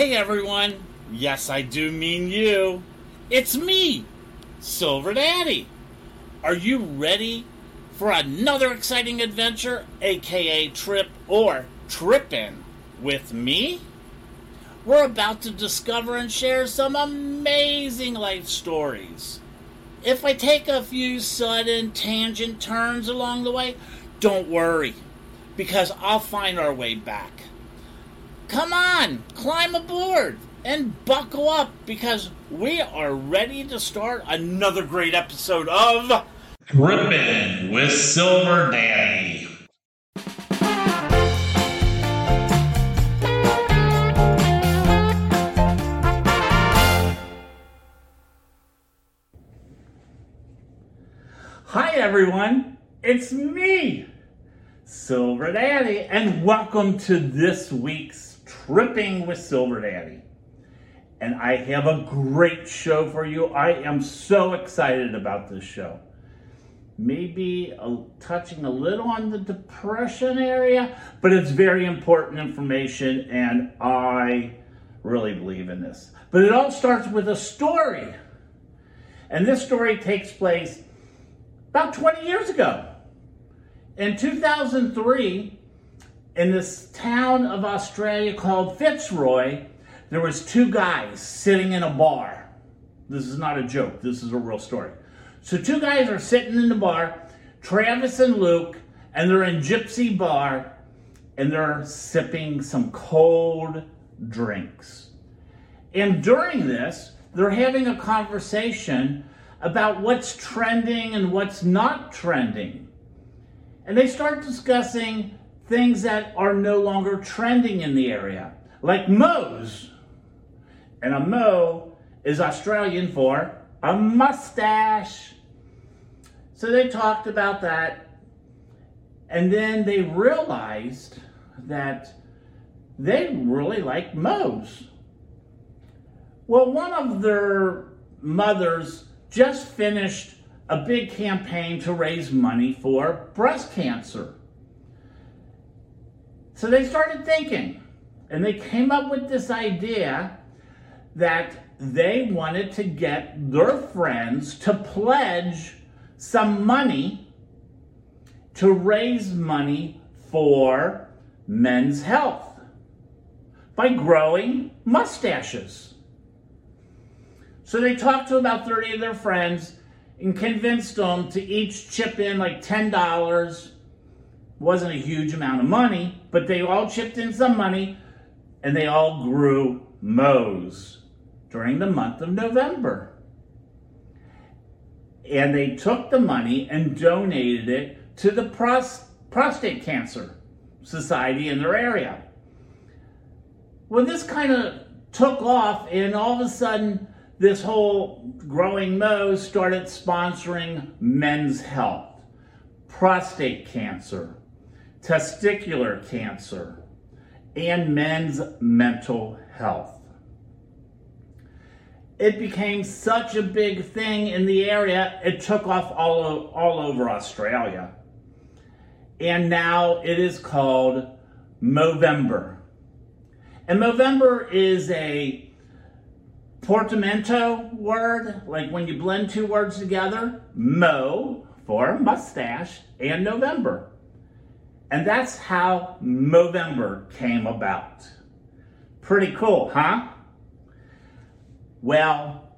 Hey everyone! Yes, I do mean you. It's me, Silver Daddy. Are you ready for another exciting adventure, aka trip or trippin' with me? We're about to discover and share some amazing life stories. If I take a few sudden tangent turns along the way, don't worry, because I'll find our way back. Come on, climb aboard and buckle up because we are ready to start another great episode of Trippin' with Silver Daddy. Hi everyone, it's me, Silver Daddy, and welcome to this week's Tripping with Silver Daddy. And I have a great show for you. I am so excited about this show. Maybe a, touching a little on the depression area, but it's very important information, and I really believe in this. But it all starts with a story. And this story takes place about 20 years ago. In 2003, in this town of Australia called Fitzroy, there was two guys sitting in a bar. This is not a joke, this is a real story. So two guys are sitting in the bar, Travis and Luke, and they're in Gypsy Bar, and they're sipping some cold drinks. And during this, they're having a conversation about what's trending and what's not trending. And they start discussing things that are no longer trending in the area, like mows. And a mo is Australian for a mustache. So they talked about that. And then they realized that they really like mows. Well, one of their mothers just finished a big campaign to raise money for breast cancer. So they started thinking, and they came up with this idea that they wanted to get their friends to pledge some money to raise money for men's health by growing mustaches. So they talked to about 30 of their friends and convinced them to each chip in like $10. Wasn't a huge amount of money, but they all chipped in some money and they all grew mows during the month of November. And they took the money and donated it to the pros- prostate cancer society in their area. Well, this kind of took off, and all of a sudden, this whole growing Mo's started sponsoring men's health, prostate cancer, testicular cancer, and men's mental health. It became such a big thing in the area, it took off all, all over Australia. And now it is called Movember. And Movember is a portmanteau word, like when you blend two words together, Mo for mustache and November. And that's how Movember came about. Pretty cool, huh? Well,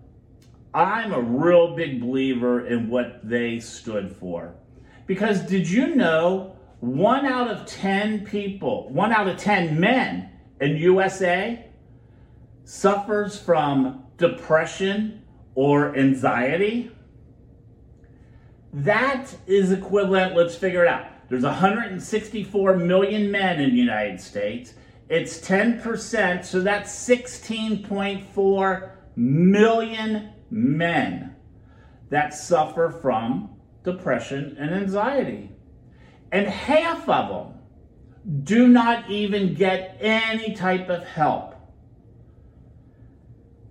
I'm a real big believer in what they stood for. Because did you know one out of 10 people, one out of 10 men in USA suffers from depression or anxiety? That is equivalent, let's figure it out. There's 164 million men in the United States. It's 10%, so that's 16.4 million men that suffer from depression and anxiety. And half of them do not even get any type of help.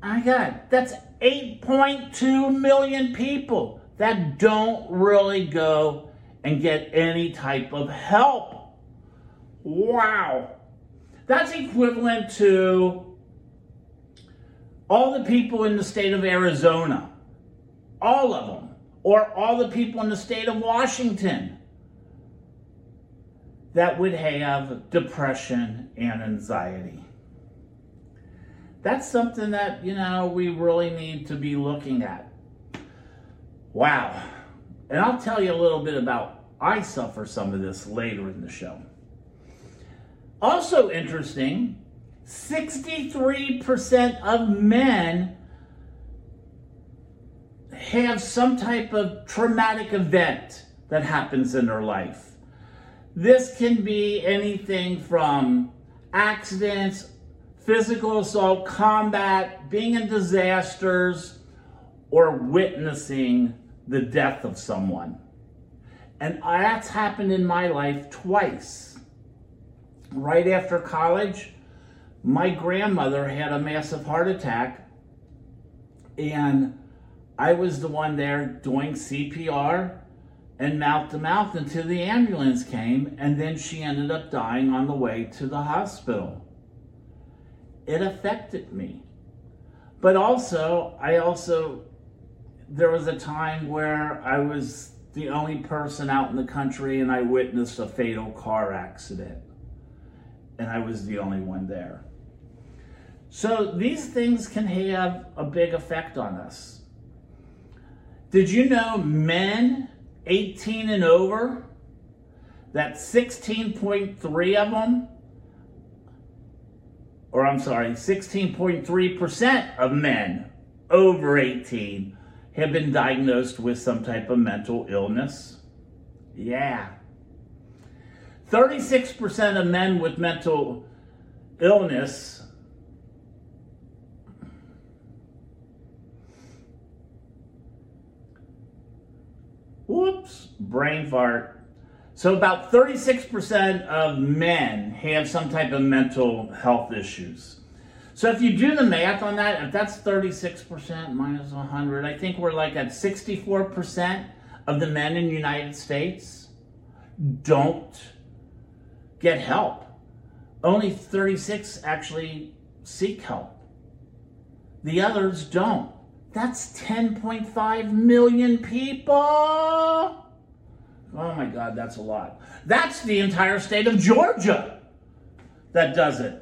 My God, that's 8.2 million people that don't really go and get any type of help. Wow. That's equivalent to all the people in the state of Arizona, all of them, or all the people in the state of Washington that would have depression and anxiety. That's something that, you know, we really need to be looking at. Wow. And I'll tell you a little bit about I suffer some of this later in the show. Also interesting, 63% of men have some type of traumatic event that happens in their life. This can be anything from accidents, physical assault, combat, being in disasters, or witnessing the death of someone. And that's happened in my life twice. Right after college, my grandmother had a massive heart attack, and I was the one there doing CPR and mouth to mouth until the ambulance came, and then she ended up dying on the way to the hospital. It affected me. But also, I also, there was a time where I was the only person out in the country and I witnessed a fatal car accident. And I was the only one there. So these things can have a big effect on us. Did you know men 18 and over, that 16.3 of them, or I'm sorry, 16.3% of men over 18 have been diagnosed with some type of mental illness? Yeah. 36% of men with mental illness whoops, brain fart. So about 36% of men have some type of mental health issues. So if you do the math on that, if that's 36% minus 100, I think we're like at 64% of the men in the United States don't get help. Only 36 actually seek help. The others don't. That's 10.5 million people. Oh my God, that's a lot. That's the entire state of Georgia that doesn't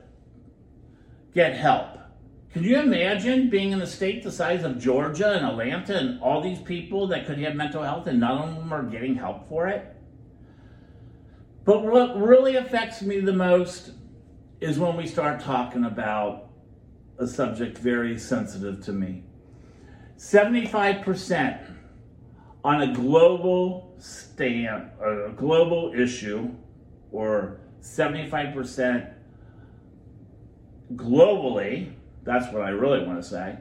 get help. Can you imagine being in a state the size of Georgia and Atlanta and all these people that could have mental health and none of them are getting help for it? But what really affects me the most is when we start talking about a subject very sensitive to me 75% on a global stand, a global issue, or 75% globally, that's what I really want to say,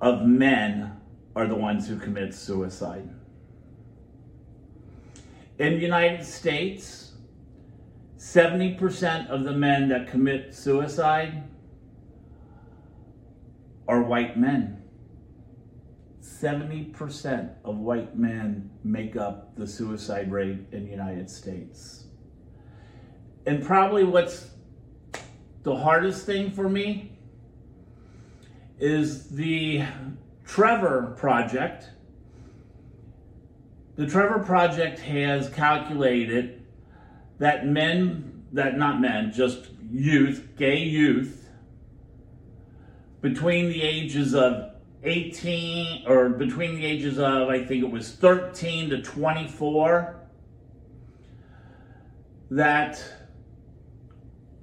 of men are the ones who commit suicide. In the United States, 70% of the men that commit suicide are white men. 70% of white men make up the suicide rate in the United States. And probably what's the hardest thing for me is the Trevor Project. The Trevor Project has calculated that men, that not men, just youth, gay youth, between the ages of 18 or between the ages of I think it was 13 to 24 that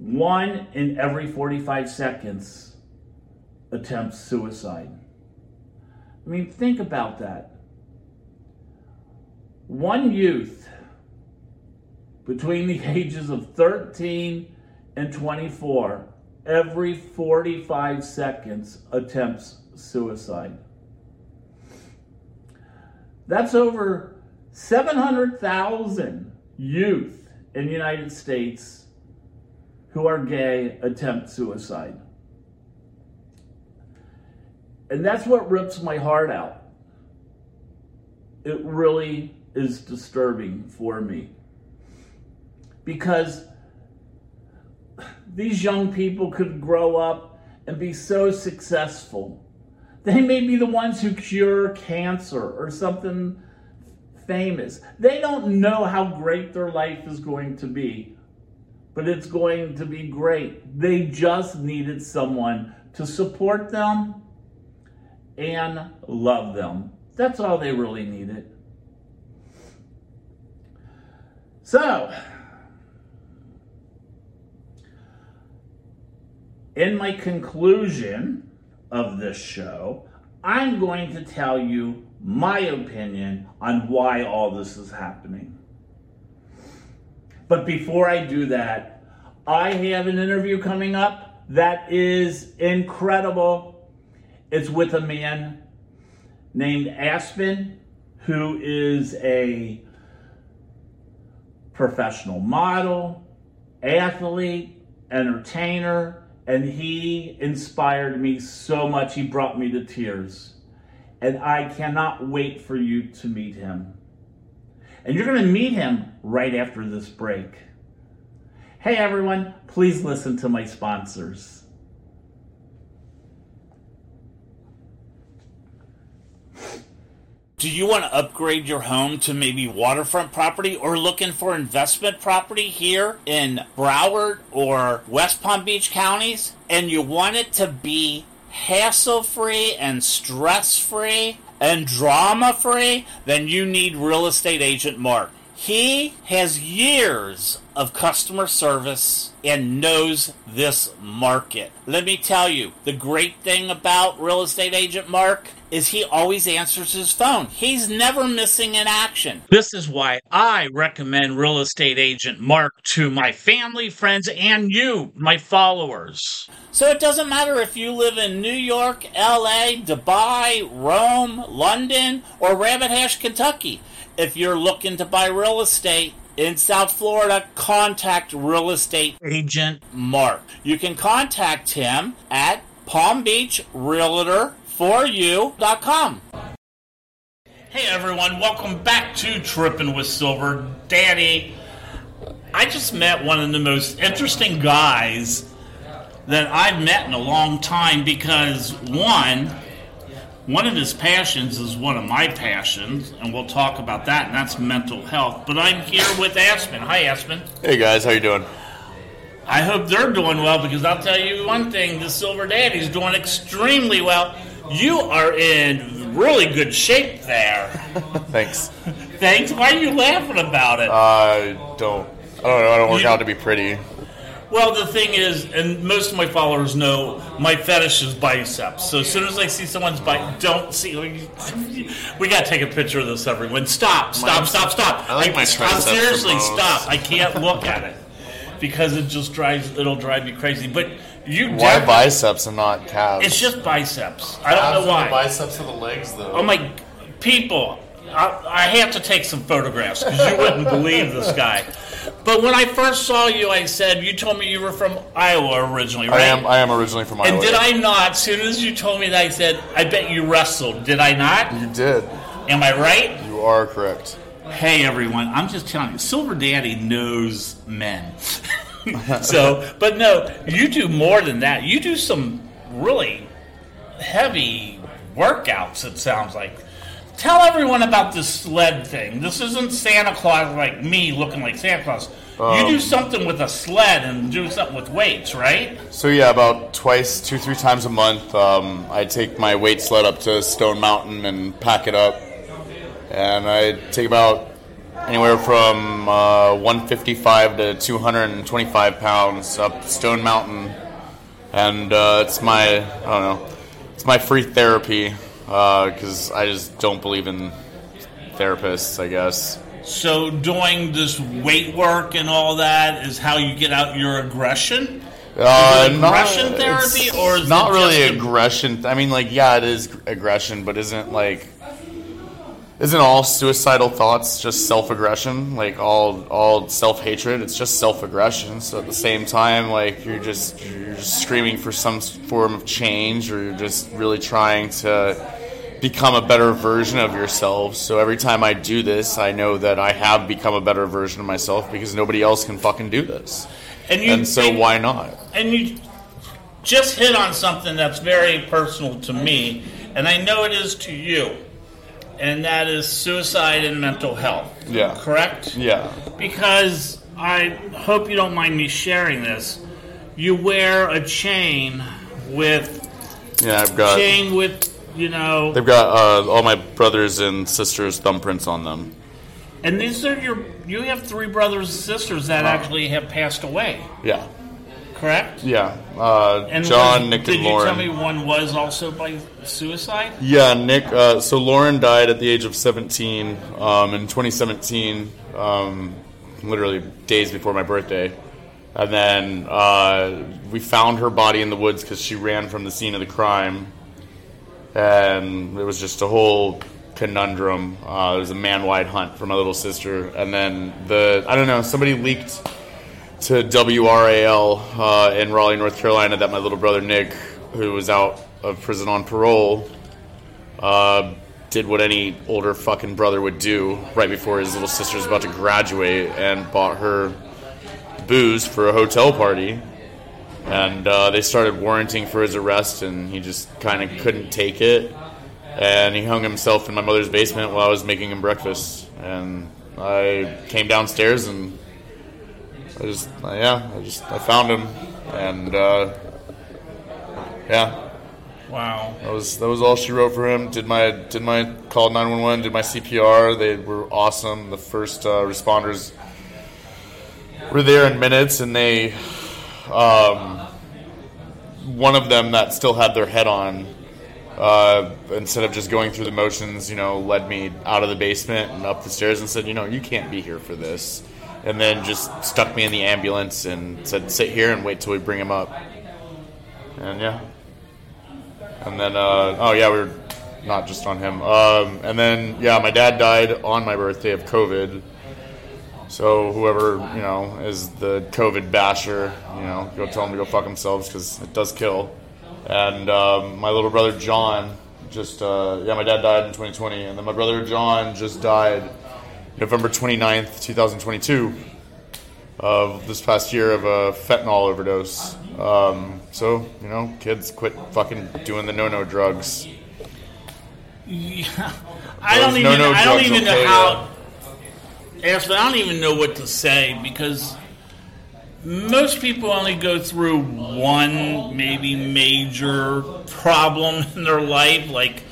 one in every 45 seconds attempts suicide. I mean, think about that. One youth between the ages of 13 and 24 every 45 seconds attempts suicide. That's over 700,000 youth in the United States who are gay attempt suicide. And that's what rips my heart out. It really is disturbing for me. Because these young people could grow up and be so successful. They may be the ones who cure cancer or something famous. They don't know how great their life is going to be, but it's going to be great. They just needed someone to support them and love them. That's all they really needed. So, in my conclusion of this show, I'm going to tell you my opinion on why all this is happening. But before I do that, I have an interview coming up that is incredible. It's with a man named Aspen, who is a professional model, athlete, entertainer, and he inspired me so much. He brought me to tears. And I cannot wait for you to meet him. And you're going to meet him right after this break. Hey everyone, please listen to my sponsors. Do you want to upgrade your home to maybe waterfront property or looking for investment property here in Broward or West Palm Beach counties? And you want it to be hassle free and stress free and drama free? Then you need Real Estate Agent Mark. He has years of customer service and knows this market. Let me tell you, the great thing about real estate agent Mark is he always answers his phone. He's never missing an action. This is why I recommend real estate agent Mark to my family, friends, and you, my followers. So it doesn't matter if you live in New York, LA, Dubai, Rome, London, or Rabbit Hash, Kentucky. If you're looking to buy real estate in South Florida, contact real estate agent Mark. You can contact him at Palm Beach Realtor for you.com. Hey everyone, welcome back to Tripping with Silver Daddy. I just met one of the most interesting guys that I've met in a long time because one, one of his passions is one of my passions, and we'll talk about that, and that's mental health. But I'm here with Aspen. Hi, Aspen. Hey guys, how you doing? I hope they're doing well because I'll tell you one thing: the Silver Daddy's doing extremely well. You are in really good shape there. Thanks. Thanks. Why are you laughing about it? I don't. I don't know. I don't work You- out to be pretty. Well, the thing is, and most of my followers know my fetish is biceps. So as soon as I see someone's bicep, don't see. We got to take a picture of this, everyone. Stop! Stop! Stop! Stop! I like my stop, triceps the seriously, most. stop! I can't look at it because it just drives. It'll drive me crazy. But you, Why def- biceps and not calves? It's just biceps. I don't know why. biceps of the legs, though. Oh my people! I, I have to take some photographs because you wouldn't believe this guy. But when I first saw you, I said you told me you were from Iowa originally, right? I am. I am originally from Iowa. and did I not? As soon as you told me that, I said, "I bet you wrestled." Did I not? You did. Am I right? You are correct. Hey everyone, I'm just telling you, Silver Daddy knows men. so, but no, you do more than that. You do some really heavy workouts. It sounds like. Tell everyone about this sled thing. This isn't Santa Claus like me looking like Santa Claus. you do something with a sled and do something with weights, right? So yeah, about twice, two, three times a month, um, I take my weight sled up to Stone Mountain and pack it up, and I take about anywhere from uh, 155 to 225 pounds up Stone Mountain, and uh, it's my I don't know, it's my free therapy because I just don't believe in therapists. I guess. So doing this weight work and all that is how you get out your aggression. Uh, it not- aggression therapy, or is not really aggression? I mean, like, yeah, it is aggression, but isn't like, isn't all suicidal thoughts just self-aggression? Like all all self-hatred, it's just self-aggression. So at the same time, like you're just you're just screaming for some form of change, or you're just really trying to become a better version of yourself. So every time I do this, I know that I have become a better version of myself because nobody else can fucking do this. And you And so think- why not? And you just hit on something that's very personal to me, and I know it is to you, and that is suicide and mental health. Yeah. Correct? Yeah. Because I hope you don't mind me sharing this. You wear a chain with Yeah, I've got. chain with you know, They've got uh, all my brothers and sisters' thumbprints on them. and these are your. You have three brothers and sisters that actually have passed away. Yeah. Correct? Yeah. Uh, And John, was- Nick, did and you tell me one was also by suicide? Yeah, Nick. Uh, so Lauren died at the age of 17 um, in 2017, um, literally days before my birthday. And then uh, we found her body in the woods because she ran from the scene of the crime. And it was just a whole conundrum. Uh, it was a man wide hunt for my little sister. And then the, I don't know, somebody leaked to WRAL uh, in Raleigh, North Carolina, that my little brother Nick, who was out of prison on parole, uh, did what any older fucking brother would do right before his little sister was about to graduate and bought her booze for a hotel party. And uh, they started warranting for his arrest, and he just kind of couldn't take it. And he hung himself in my mother's basement while I was making him breakfast. And I came downstairs and I just, uh, yeah, I just, I found him, and uh, yeah, Wow. that was that was all she wrote for him. Did my did my call nine one one. Did my CPR. They were awesome. The first uh, responders were there in minutes, and they, um, one of them that still had their head on. Uh, instead of just going through the motions, you know, led me out of the basement and up the stairs and said, you know, you can't be here for this. And then just stuck me in the ambulance and said, sit here and wait till we bring him up. And yeah. And then, uh, oh yeah, we were not just on him. Um, and then, yeah, my dad died on my birthday of COVID. So whoever you know is the COVID basher, you know, go tell them to go fuck themselves because it does kill. And um, my little brother John just, uh, yeah, my dad died in 2020, and then my brother John just died November 29th, 2022 of this past year of a fentanyl overdose. Um, so, you know, kids quit fucking doing the no-no drugs. Yeah. I don't even. no-no I don't even know how. Ashley, I don't even know what to say because most people only go through one maybe major problem in their life. Like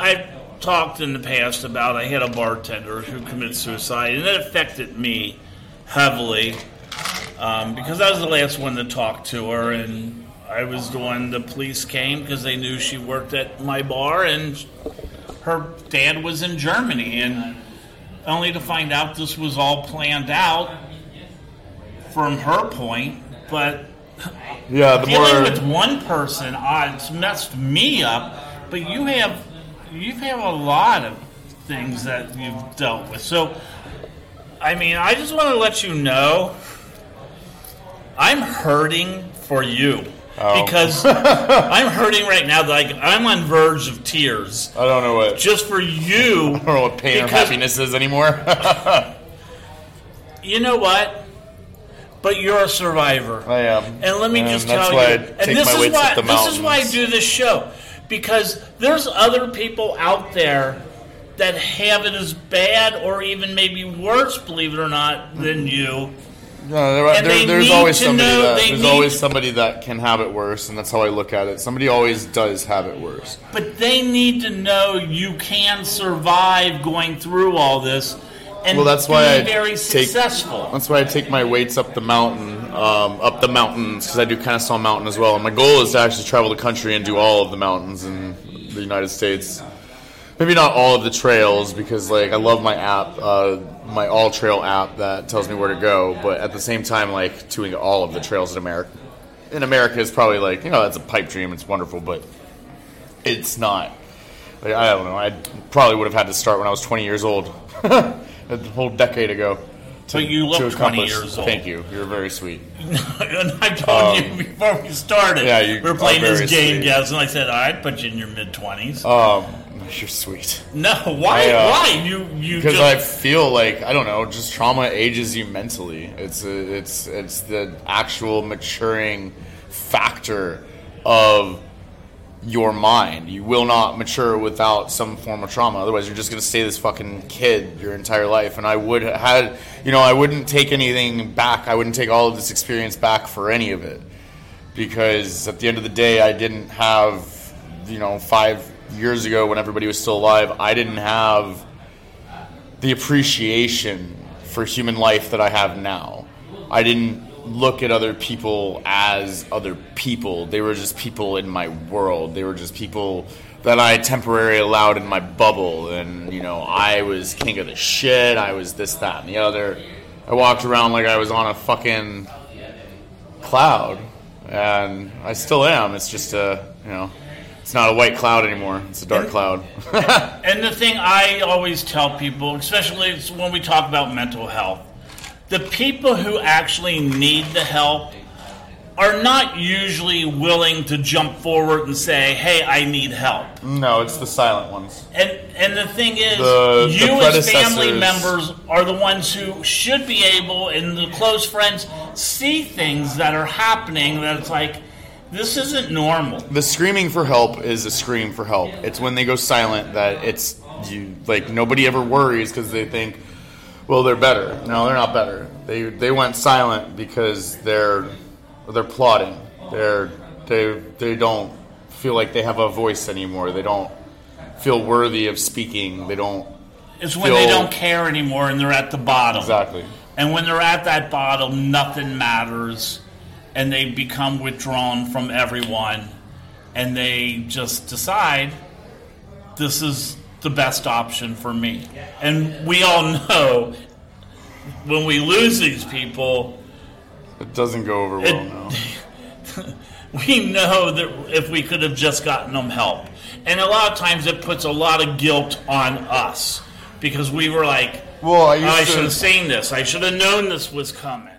I've talked in the past about, I had a bartender who committed suicide, and it affected me heavily um, because I was the last one to talk to her, and I was the one the police came because they knew she worked at my bar, and her dad was in Germany, and only to find out this was all planned out from her point. But Yeah, the dealing more with one person, uh, it's messed me up. But you have you have a lot of things that you've dealt with. So, I mean, I just want to let you know, I'm hurting for you. Oh. Because I'm hurting right now. Like I'm on verge of tears, I don't know what just for you. I don't know what pain or Because- happiness is anymore. You know what? But you're a survivor. I am, And let me And just that's tell why you, and this my is why up the this is why I mountains. do this show because there's other people out there that have it as bad or even maybe worse, believe it or not, than you. No, there, there- there's always somebody know- that there's always somebody that can have it worse, and that's how I look at it. Somebody always does have it worse. But they need to know you can survive going through all this and Well, that's be why I very take- successful. That's why I take my weights up the mountain, um, up the mountains, because I do Kennesaw Mountain as well. And my goal is to actually travel the country and do all of the mountains in the United States. Maybe not all of the trails, because like I love my app, uh, my All Trail app that tells me where to go. But at the same time, like doing all of the trails in America, in America is probably like you know that's a pipe dream. It's wonderful, but it's not. Like, I don't know. I probably would have had to start when I was 20 years old, a whole decade ago. To, But you look 20 years old. Thank you. You're very sweet. and I told you before we started, Um, yeah, you we were playing this game, sweet. guys, and I said, I'd put you in your mid 20s. Um, you're sweet. no, why? I, uh, why? You, you Because just, I feel like I don't know, just trauma ages you mentally. It's a, it's it's the actual maturing factor of your mind. You will not mature without some form of trauma. Otherwise, you're just going to stay this fucking kid your entire life. And I would had, you know, I wouldn't take anything back. I wouldn't take all of this experience back for any of it, because at the end of the day, I didn't have, you know, five years ago when everybody was still alive, I didn't have the appreciation for human life that I have now. I didn't look at other people as other people. They were just people in my world. They were just people that I temporarily allowed in my bubble. And, you know, I was king of the shit. I was this, that, and the other. I walked around like I was on a fucking cloud. And I still am. It's just a, you know, it's not a white cloud anymore. It's a dark cloud. And the thing I always tell people, especially when we talk about mental health, the people who actually need the help are not usually willing to jump forward and say, "Hey, I need help." no, it's the silent ones. And and the thing is, The- the you as family members are the ones who should be able, and the close friends see things that are happening that it's like, this isn't normal. The screaming for help is a scream for help. It's when they go silent that it's you like nobody ever worries because they think, well, they're better. No, they're not better. They they went silent because they're they're plotting. They're they they don't feel like they have a voice anymore. They don't feel worthy of speaking. They don't It's when they don't care anymore and they're at the bottom. exactly. And when they're at that bottom, nothing matters, and they become withdrawn from everyone, and they just decide this is the best option for me. And we all know when we lose these people, It doesn't go over well It- now. we know that if we could have just gotten them help. And a lot of times it puts a lot of guilt on us because we were like, Well, I "Oh, I should have seen this. I should have known this was coming.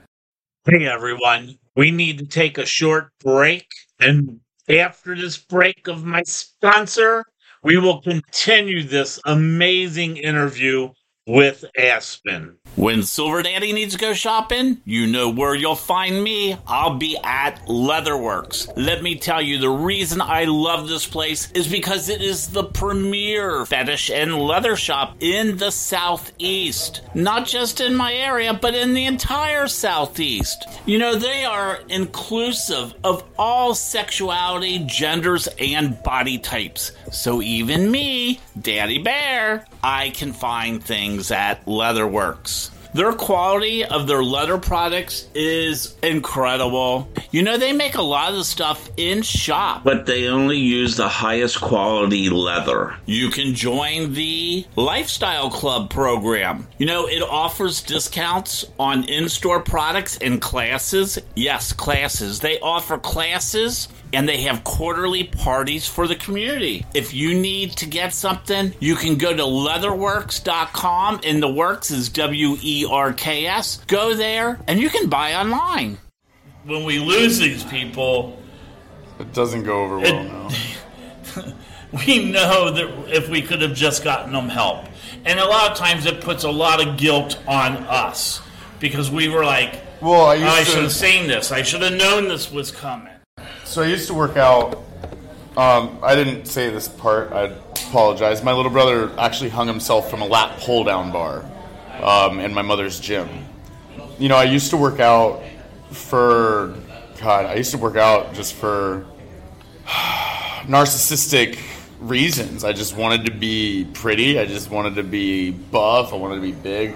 Hey everyone, we need to take a short break. And after this break of my sponsor, we will continue this amazing interview with Aspen. When Silver Daddy needs to go shopping, you know where you'll find me. I'll be at Leatherwerks. Let me tell you, the reason I love this place is because it is the premier fetish and leather shop in the Southeast. Not just in my area, but in the entire Southeast. You know, they are inclusive of all sexuality, genders, and body types. So even me, Daddy Bear, I can find things at Leatherwerks. Their quality of their leather products is incredible. You know, they make a lot of the stuff in shop, but they only use the highest quality leather. You can join the Lifestyle Club program. You know, it offers discounts on in store products and classes. Yes, classes. They offer classes and they have quarterly parties for the community. If you need to get something, you can go to leatherwerks.com and the works is W E R K S. Go there and you can buy online. When we lose these people, It doesn't go over well now. we know that if we could have just gotten them help. And a lot of times it puts a lot of guilt on us because we were like, Well, I "Oh, I should have seen this. I should have known this was coming. So I used to work out. Um, I didn't say this part. I apologize. My little brother actually hung himself from a lat pull down bar um, in my mother's gym. You know, I used to work out for God. I used to work out just for narcissistic reasons. I just wanted to be pretty. I just wanted to be buff. I wanted to be big.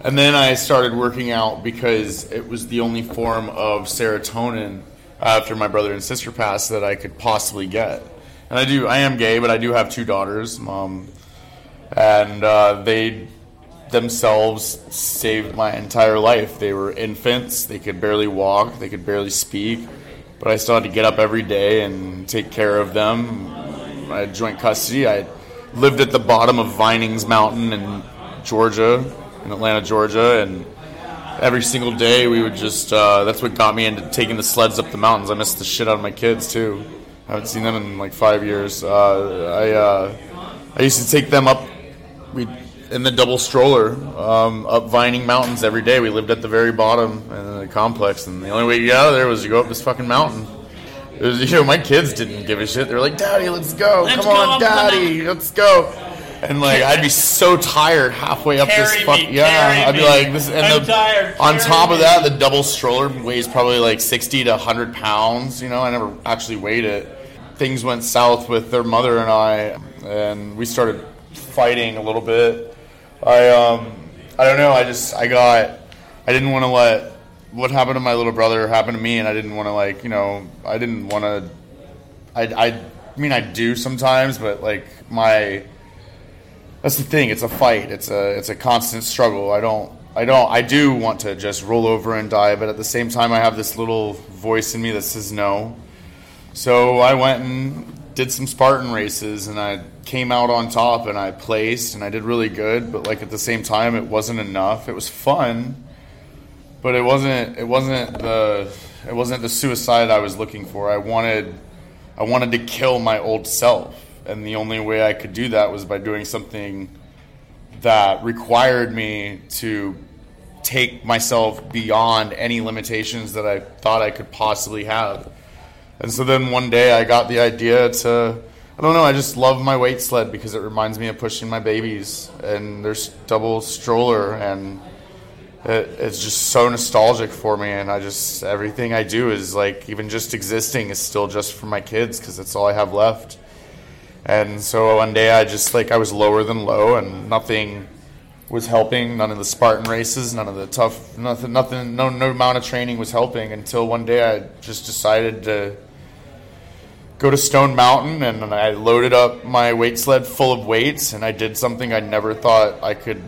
And then I started working out because it was the only form of serotonin after my brother and sister passed that I could possibly get. And I do, I am gay, but I do have two daughters, um, and uh, they themselves saved my entire life. They were infants; they could barely walk, they could barely speak, but I still had to get up every day and take care of them. I had joint custody. I lived at the bottom of Vinings Mountain in Georgia, in Atlanta, Georgia, and every single day we would just uh, that's what got me into taking the sleds up the mountains i missed the shit out of my kids too i haven't seen them in like five years uh, i uh, i used to take them up we in the double stroller um, up vining mountains every day we lived at the very bottom in the complex and the only way to get out of there was to go up this fucking mountain was, you know, my kids didn't give a shit. They were like, "Daddy, let's go! Let's Come go, on, Daddy, let's go!" And like, I'd be so tired halfway up this Carry fuck. me, yeah, I'd be me. like, "This." And I'm the, tired, on top of that, the double stroller weighs probably like sixty to hundred pounds. You know, I never actually weighed it. Things went south with their mother and I, and we started fighting a little bit. I um, I don't know. I just I got I didn't want to let what happened to my little brother happen to me, and I didn't want to like you know I didn't want to. I I mean I do sometimes, but like my that's the thing. It's a fight. It's a it's a constant struggle. I don't I don't I do want to just roll over and die, but at the same time I have this little voice in me that says no. So I went and did some Spartan races and I came out on top and I placed and I did really good, but like at the same time it wasn't enough. It was fun, but it wasn't it wasn't the it wasn't the suicide I was looking for. I wanted I wanted to kill my old self, and the only way I could do that was by doing something that required me to take myself beyond any limitations that I thought I could possibly have. And so then one day I got the idea to I don't know, I just love my weight sled because it reminds me of pushing my babies and there's double stroller and it, it's just so nostalgic for me and I just everything I do is like even just existing is still just for my kids because that's all I have left. And so one day I just like I was lower than low and nothing was helping. None of the Spartan races, none of the tough, nothing, nothing, no, no amount of training was helping until one day I just decided to go to Stone Mountain and I loaded up my weight sled full of weights and I did something I never thought I could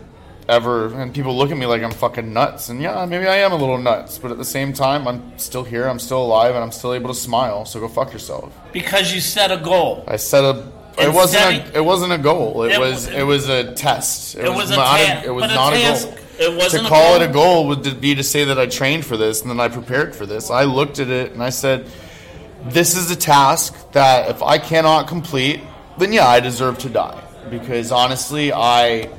ever. And people look at me like I'm fucking nuts. And yeah, maybe I am a little nuts, but at the same time, I'm still here, I'm still alive, and I'm still able to smile. So go fuck yourself. Because you set a goal. I set a. It wasn't a. It wasn't a goal. It, It was. It was a test. It, It was a not. ta- it was a not a, task. goal. It wasn't to a call goal. it a goal would be to say that I trained for this and then I prepared for this. I looked at it and I said, "This is a task that if I cannot complete, then yeah, I deserve to die." Because honestly, I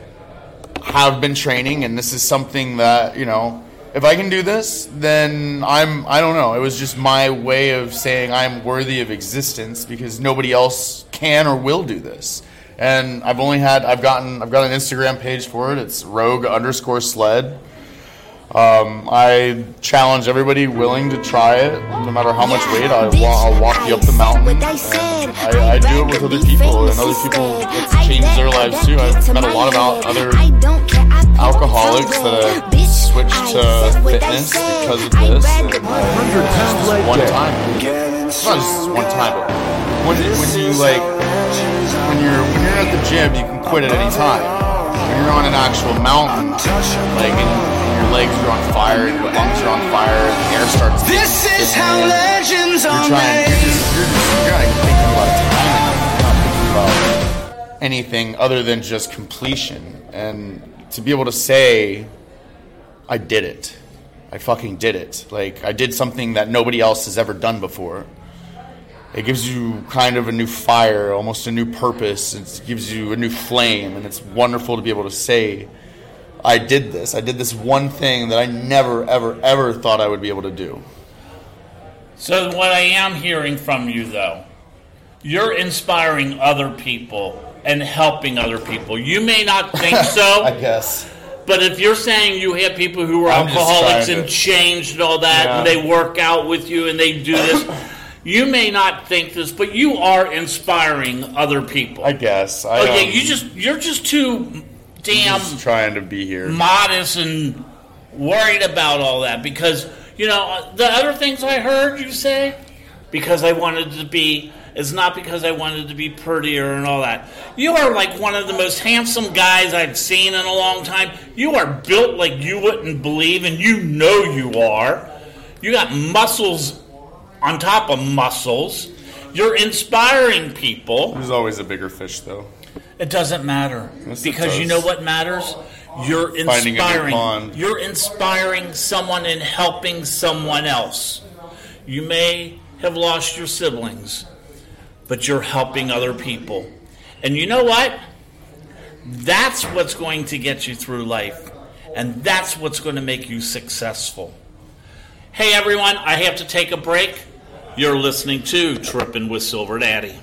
have been training and this is something that you know if i can do this then i'm i don't know it was just my way of saying i'm worthy of existence because nobody else can or will do this and i've only had i've gotten i've got an instagram page for it it's rogue underscore sled um, I challenge everybody willing to try it, no matter how much weight. I wa- I'll walk you up the mountain. I, I do it with other people, and other people it's changed their lives too. I've met a lot of other alcoholics that have switched to fitness because of this. And it's just one time. It's not just one time, but when, when you like when you're when you're at the gym, you can quit at any time. When you're on an actual mountain, like and your legs are on fire, your lungs are on fire, and the air starts. This is how legends You're are trying. You're made. just. You're just. You're not even thinking about timing. You're not thinking about anything other than just completion. And to be able to say, I did it. I fucking did it. Like I did something that nobody else has ever done before. It gives you kind of a new fire, almost a new purpose. It gives you a new flame, and it's wonderful to be able to say, I did this. I did this one thing that I never, ever, ever thought I would be able to do. So what I am hearing from you though, you're inspiring other people and helping other people. You may not think so. I guess. But if you're saying you have people who are I'm just alcoholics trying and to- changed and all that, and Yeah. they work out with you and they do this, you may not think this, but you are inspiring other people. I guess. I, oh yeah, um, you just you're just too damn just trying to be here. modest and worried about all that because you know the other things I heard you say because I wanted to be it's not because I wanted to be prettier and all that. You are like one of the most handsome guys I've seen in a long time. You are built like you wouldn't believe and you know you are. You got muscles on top of muscles. You're inspiring people. There's always a bigger fish, though. It doesn't matter Yes, because you know what matters. You're Finding a new inspiring. pond. You're inspiring someone and helping someone else. You may have lost your siblings, but you're helping other people. And you know what? That's what's going to get you through life, and that's what's going to make you successful. Hey everyone, I have to take a break. You're listening to Trippin' with Silver Daddy.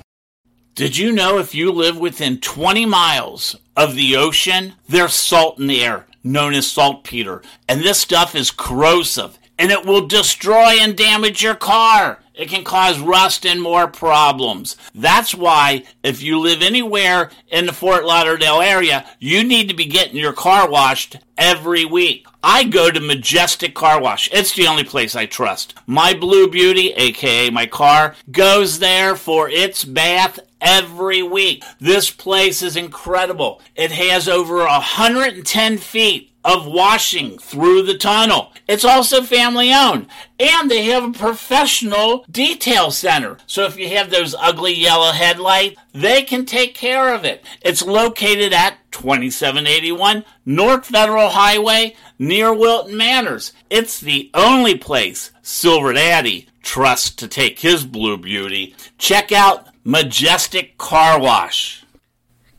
Did you know if you live within 20 miles of the ocean, there's salt in the air, known as saltpeter, and this stuff is corrosive and it will destroy and damage your car. It can cause rust and more problems. That's why, if you live anywhere in the Fort Lauderdale area, you need to be getting your car washed every week. I go to Majestic Car Wash. It's the only place I trust. My Blue Beauty, aka my car, goes there for its bath every week. This place is incredible. It has over 110 feet of washing through the tunnel. It's also family owned. And they have a professional detail center. So if you have those ugly yellow headlights, they can take care of it. It's located at 2781 North Federal Highway near Wilton Manors. It's the only place Silver Daddy trusts to take his blue beauty. Check out Majestic Car Wash.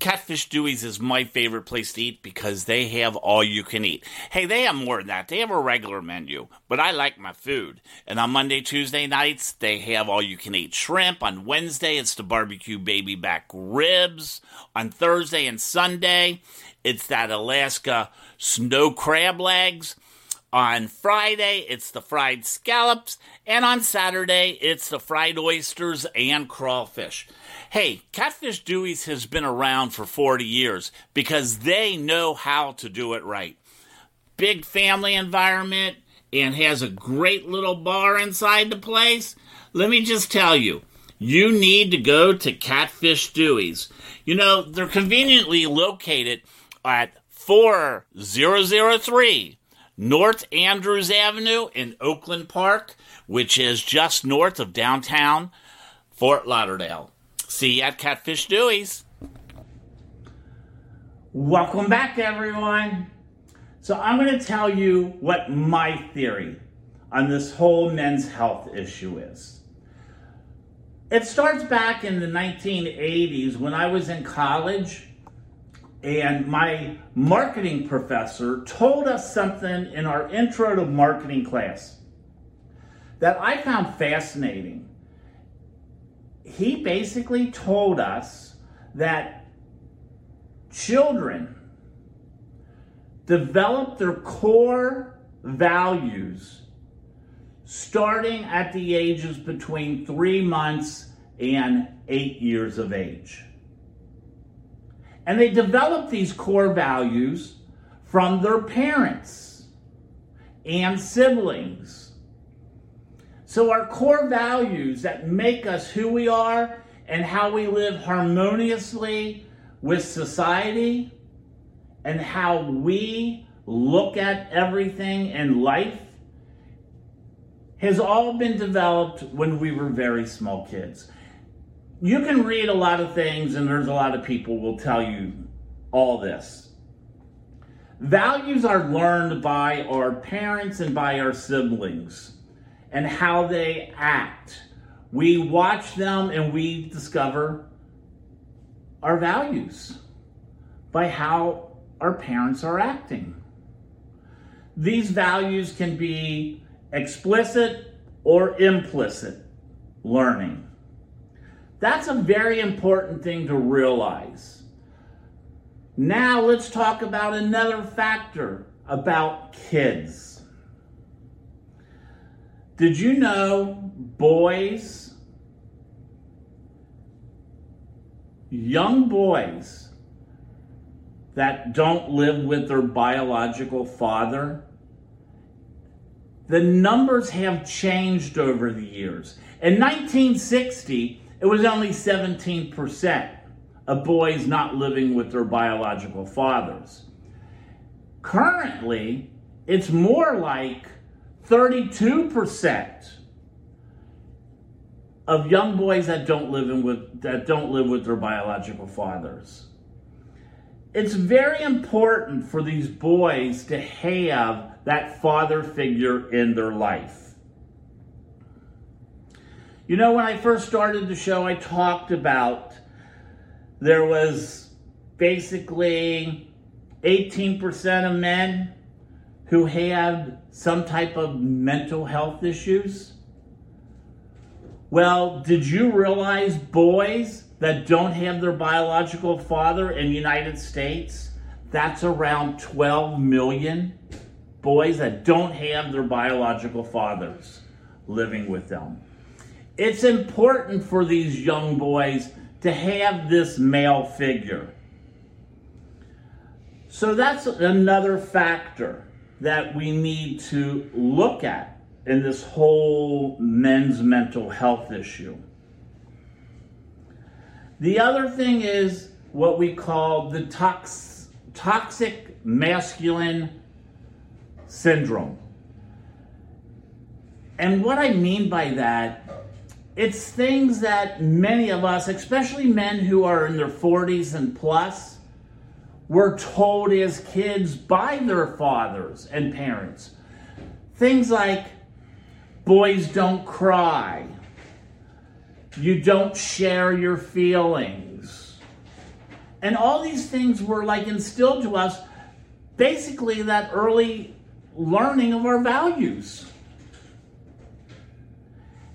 Catfish Dewey's is my favorite place to eat because they have all you can eat. Hey, they have more than that. They have a regular menu, but I like my food. And on Monday, Tuesday nights, they have all you can eat shrimp. On Wednesday, it's the barbecue baby back ribs. On Thursday and Sunday, it's that Alaska snow crab legs. On Friday, it's the fried scallops. And on Saturday, it's the fried oysters and crawfish. Hey, Catfish Dewey's has been around for 40 years because they know how to do it right. Big family environment and has a great little bar inside the place. Let me just tell you, you need to go to Catfish Dewey's. You know, they're conveniently located at 4003 North Andrews Avenue in Oakland Park, which is just north of downtown Fort Lauderdale. See you at Catfish Dewey's. Welcome back, everyone. So, I'm going to tell you what my theory on this whole men's health issue is. It starts back in the 1980s when I was in college, and my marketing professor told us something in our intro to marketing class that I found fascinating he basically told us that children develop their core values starting at the ages between three months and eight years of age. And they develop these core values from their parents and siblings so, our core values that make us who we are and how we live harmoniously with society and how we look at everything in life has all been developed when we were very small kids. You can read a lot of things, and there's a lot of people will tell you all this. Values are learned by our parents and by our siblings and how they act. We watch them and we discover our values by how our parents are acting. These values can be explicit or implicit learning. That's a very important thing to realize. Now, let's talk about another factor about kids. Did you know boys, young boys that don't live with their biological father, the numbers have changed over the years. In 1960, it was only 17% of boys not living with their biological fathers. Currently, it's more like 32% of young boys that don't live in with that don't live with their biological fathers. It's very important for these boys to have that father figure in their life. You know, when I first started the show, I talked about there was basically 18% of men who had some type of mental health issues. Well, did you realize boys that don't have their biological father in the United States? That's around 12 million boys that don't have their biological fathers living with them. It's important for these young boys to have this male figure. So that's another factor that we need to look at in this whole men's mental health issue. The other thing is what we call the tox- toxic masculine syndrome. And what I mean by that, it's things that many of us, especially men who are in their 40s and plus, were told as kids by their fathers and parents. Things like boys don't cry, you don't share your feelings. And all these things were like instilled to us basically that early learning of our values.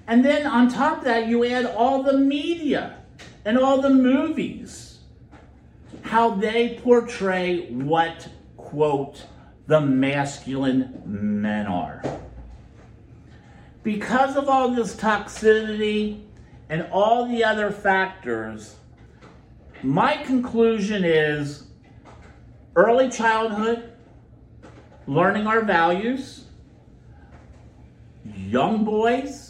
And then on top of that, you add all the media and all the movies, how they portray what, quote, the masculine men are. Because of all this toxicity and all the other factors, my conclusion is early childhood, learning our values, young boys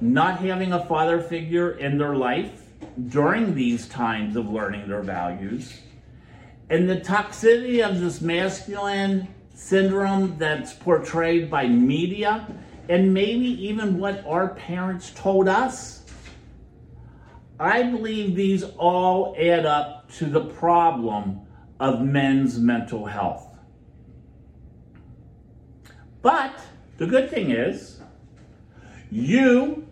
not having a father figure in their life during these times of learning their values, and the toxicity of this masculine syndrome that's portrayed by media, and maybe even what our parents told us. I believe these all add up to the problem of men's mental health. But the good thing is, you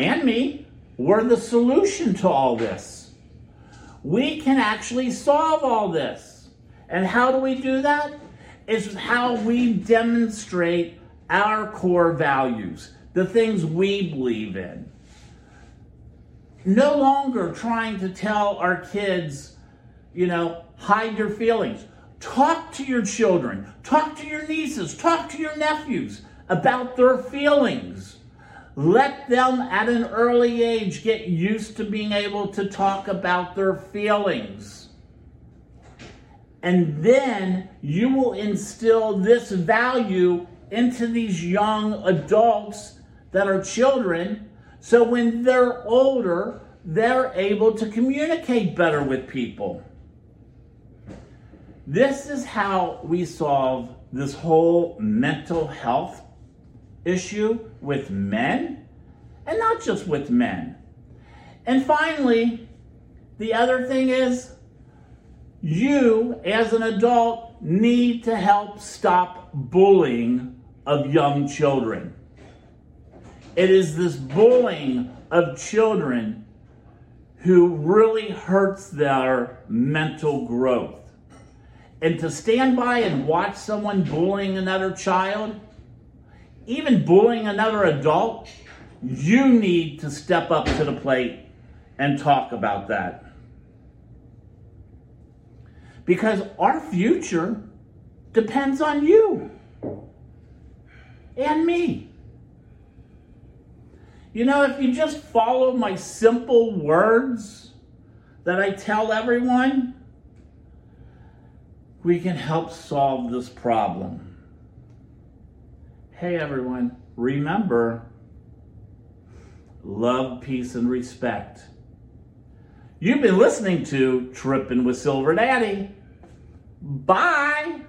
and me were the solution to all this. We can actually solve all this. And how do we do that? It's how we demonstrate our core values, the things we believe in. No longer trying to tell our kids, you know, hide your feelings. Talk to your children, talk to your nieces, talk to your nephews about their feelings. Let them at an early age get used to being able to talk about their feelings. And then you will instill this value into these young adults that are children. So when they're older, they're able to communicate better with people. This is how we solve this whole mental health issue with men, and not just with men. And finally, the other thing is you, as an adult, need to help stop bullying of young children. It is this bullying of children who really hurts their mental growth. And to stand by and watch someone bullying another child, even bullying another adult, you need to step up to the plate and talk about that. Because our future depends on you and me. You know, if you just follow my simple words that I tell everyone, we can help solve this problem. Hey everyone, remember love, peace, and respect. You've been listening to Trippin with Silver Daddy. Bye.